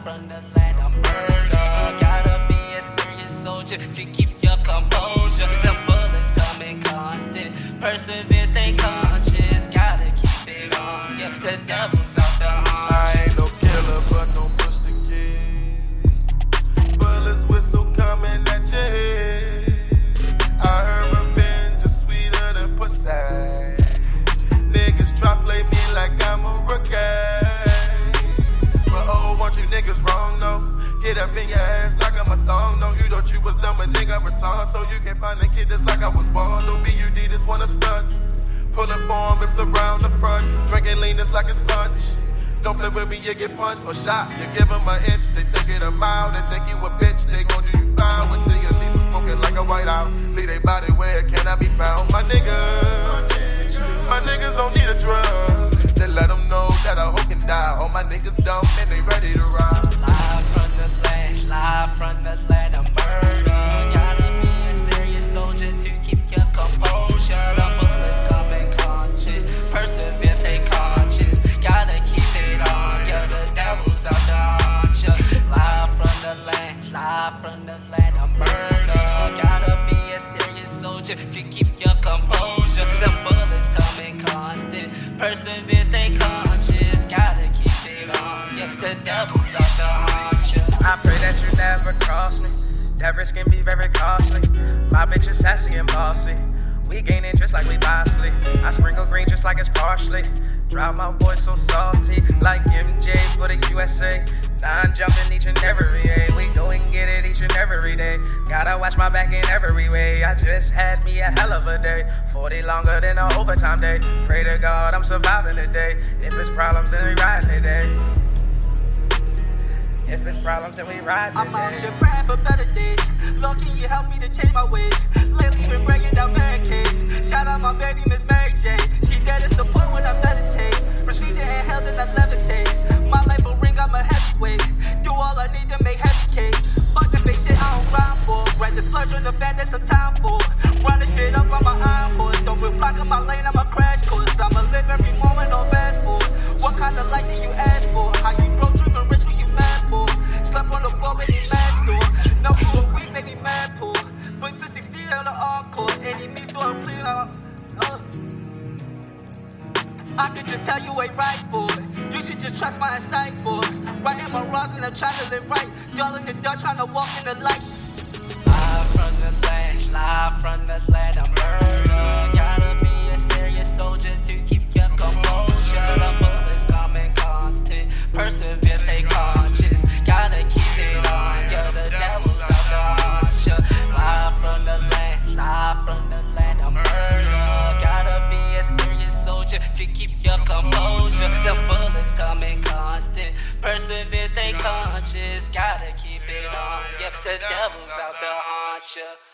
from the land of murder. Gotta be a serious soldier to keep your composure. The bullets coming constant. Persevere, stay conscious. Gotta keep it on. Yeah, the devil's niggas wrong, no. Get up in your ass like I'm a thong, no. You thought you was dumb, a nigga return, so you can find a kid just like I was born. No BUD, just wanna stunt. Pulling form, hips around the front. Drinking lean just like it's punch. Don't play with me, you get punched or shot. You give them an inch, they take it a mile. They think you a bitch, they gon' do you foul until you leave them smoking like a white out. Leave they body where can I be found? My niggas, from the land of murder. Gotta be a serious soldier to keep your composure. The bullets coming constant. Persevere, stay conscious. Gotta keep it on. Yeah, the devil's out to haunt you. I pray that you never cross me. That risk can be very costly. My bitch is sassy and bossy. We gaining just like we bossly. I sprinkle green just like it's parsley. Drive my boy so salty, like MJ for the USA. Nine jumping each and every day. We go and get it each and every day. Gotta watch my back in every way. I just had me a hell of a day. 40 longer than an overtime day. Pray to God I'm surviving today. If it's problems, then we riding today. If it's problems, then we ride today. I'm out here praying for better days. Lord, can you help me to change my ways? Right, in the fact there's some time for. Running shit up on my iron horse. Don't be blocking my lane, I'm a crash course. I'ma live every moment on fast forward. What kind of life do you ask for? How you broke, dreaming rich when you mad for? Slept on the floor, baby, mad store. No, for a week, make mad poor. But to 16 on the encore. Enemies to a plea, uh, uh. I could just tell you ain't right for. You should just trust my insight for it. Righting my wrongs and I'm trying to live right. Y'all in the dark trying to walk in the light. Persevere, stay conscious. Gotta keep it on. Yeah, the devil's out haunt you. Live from the land, live from the land of murder. Gotta be a serious soldier to keep your composure. The bullets coming constant. Persevere, stay conscious. Gotta keep it on. Yeah, the devil's out haunt you.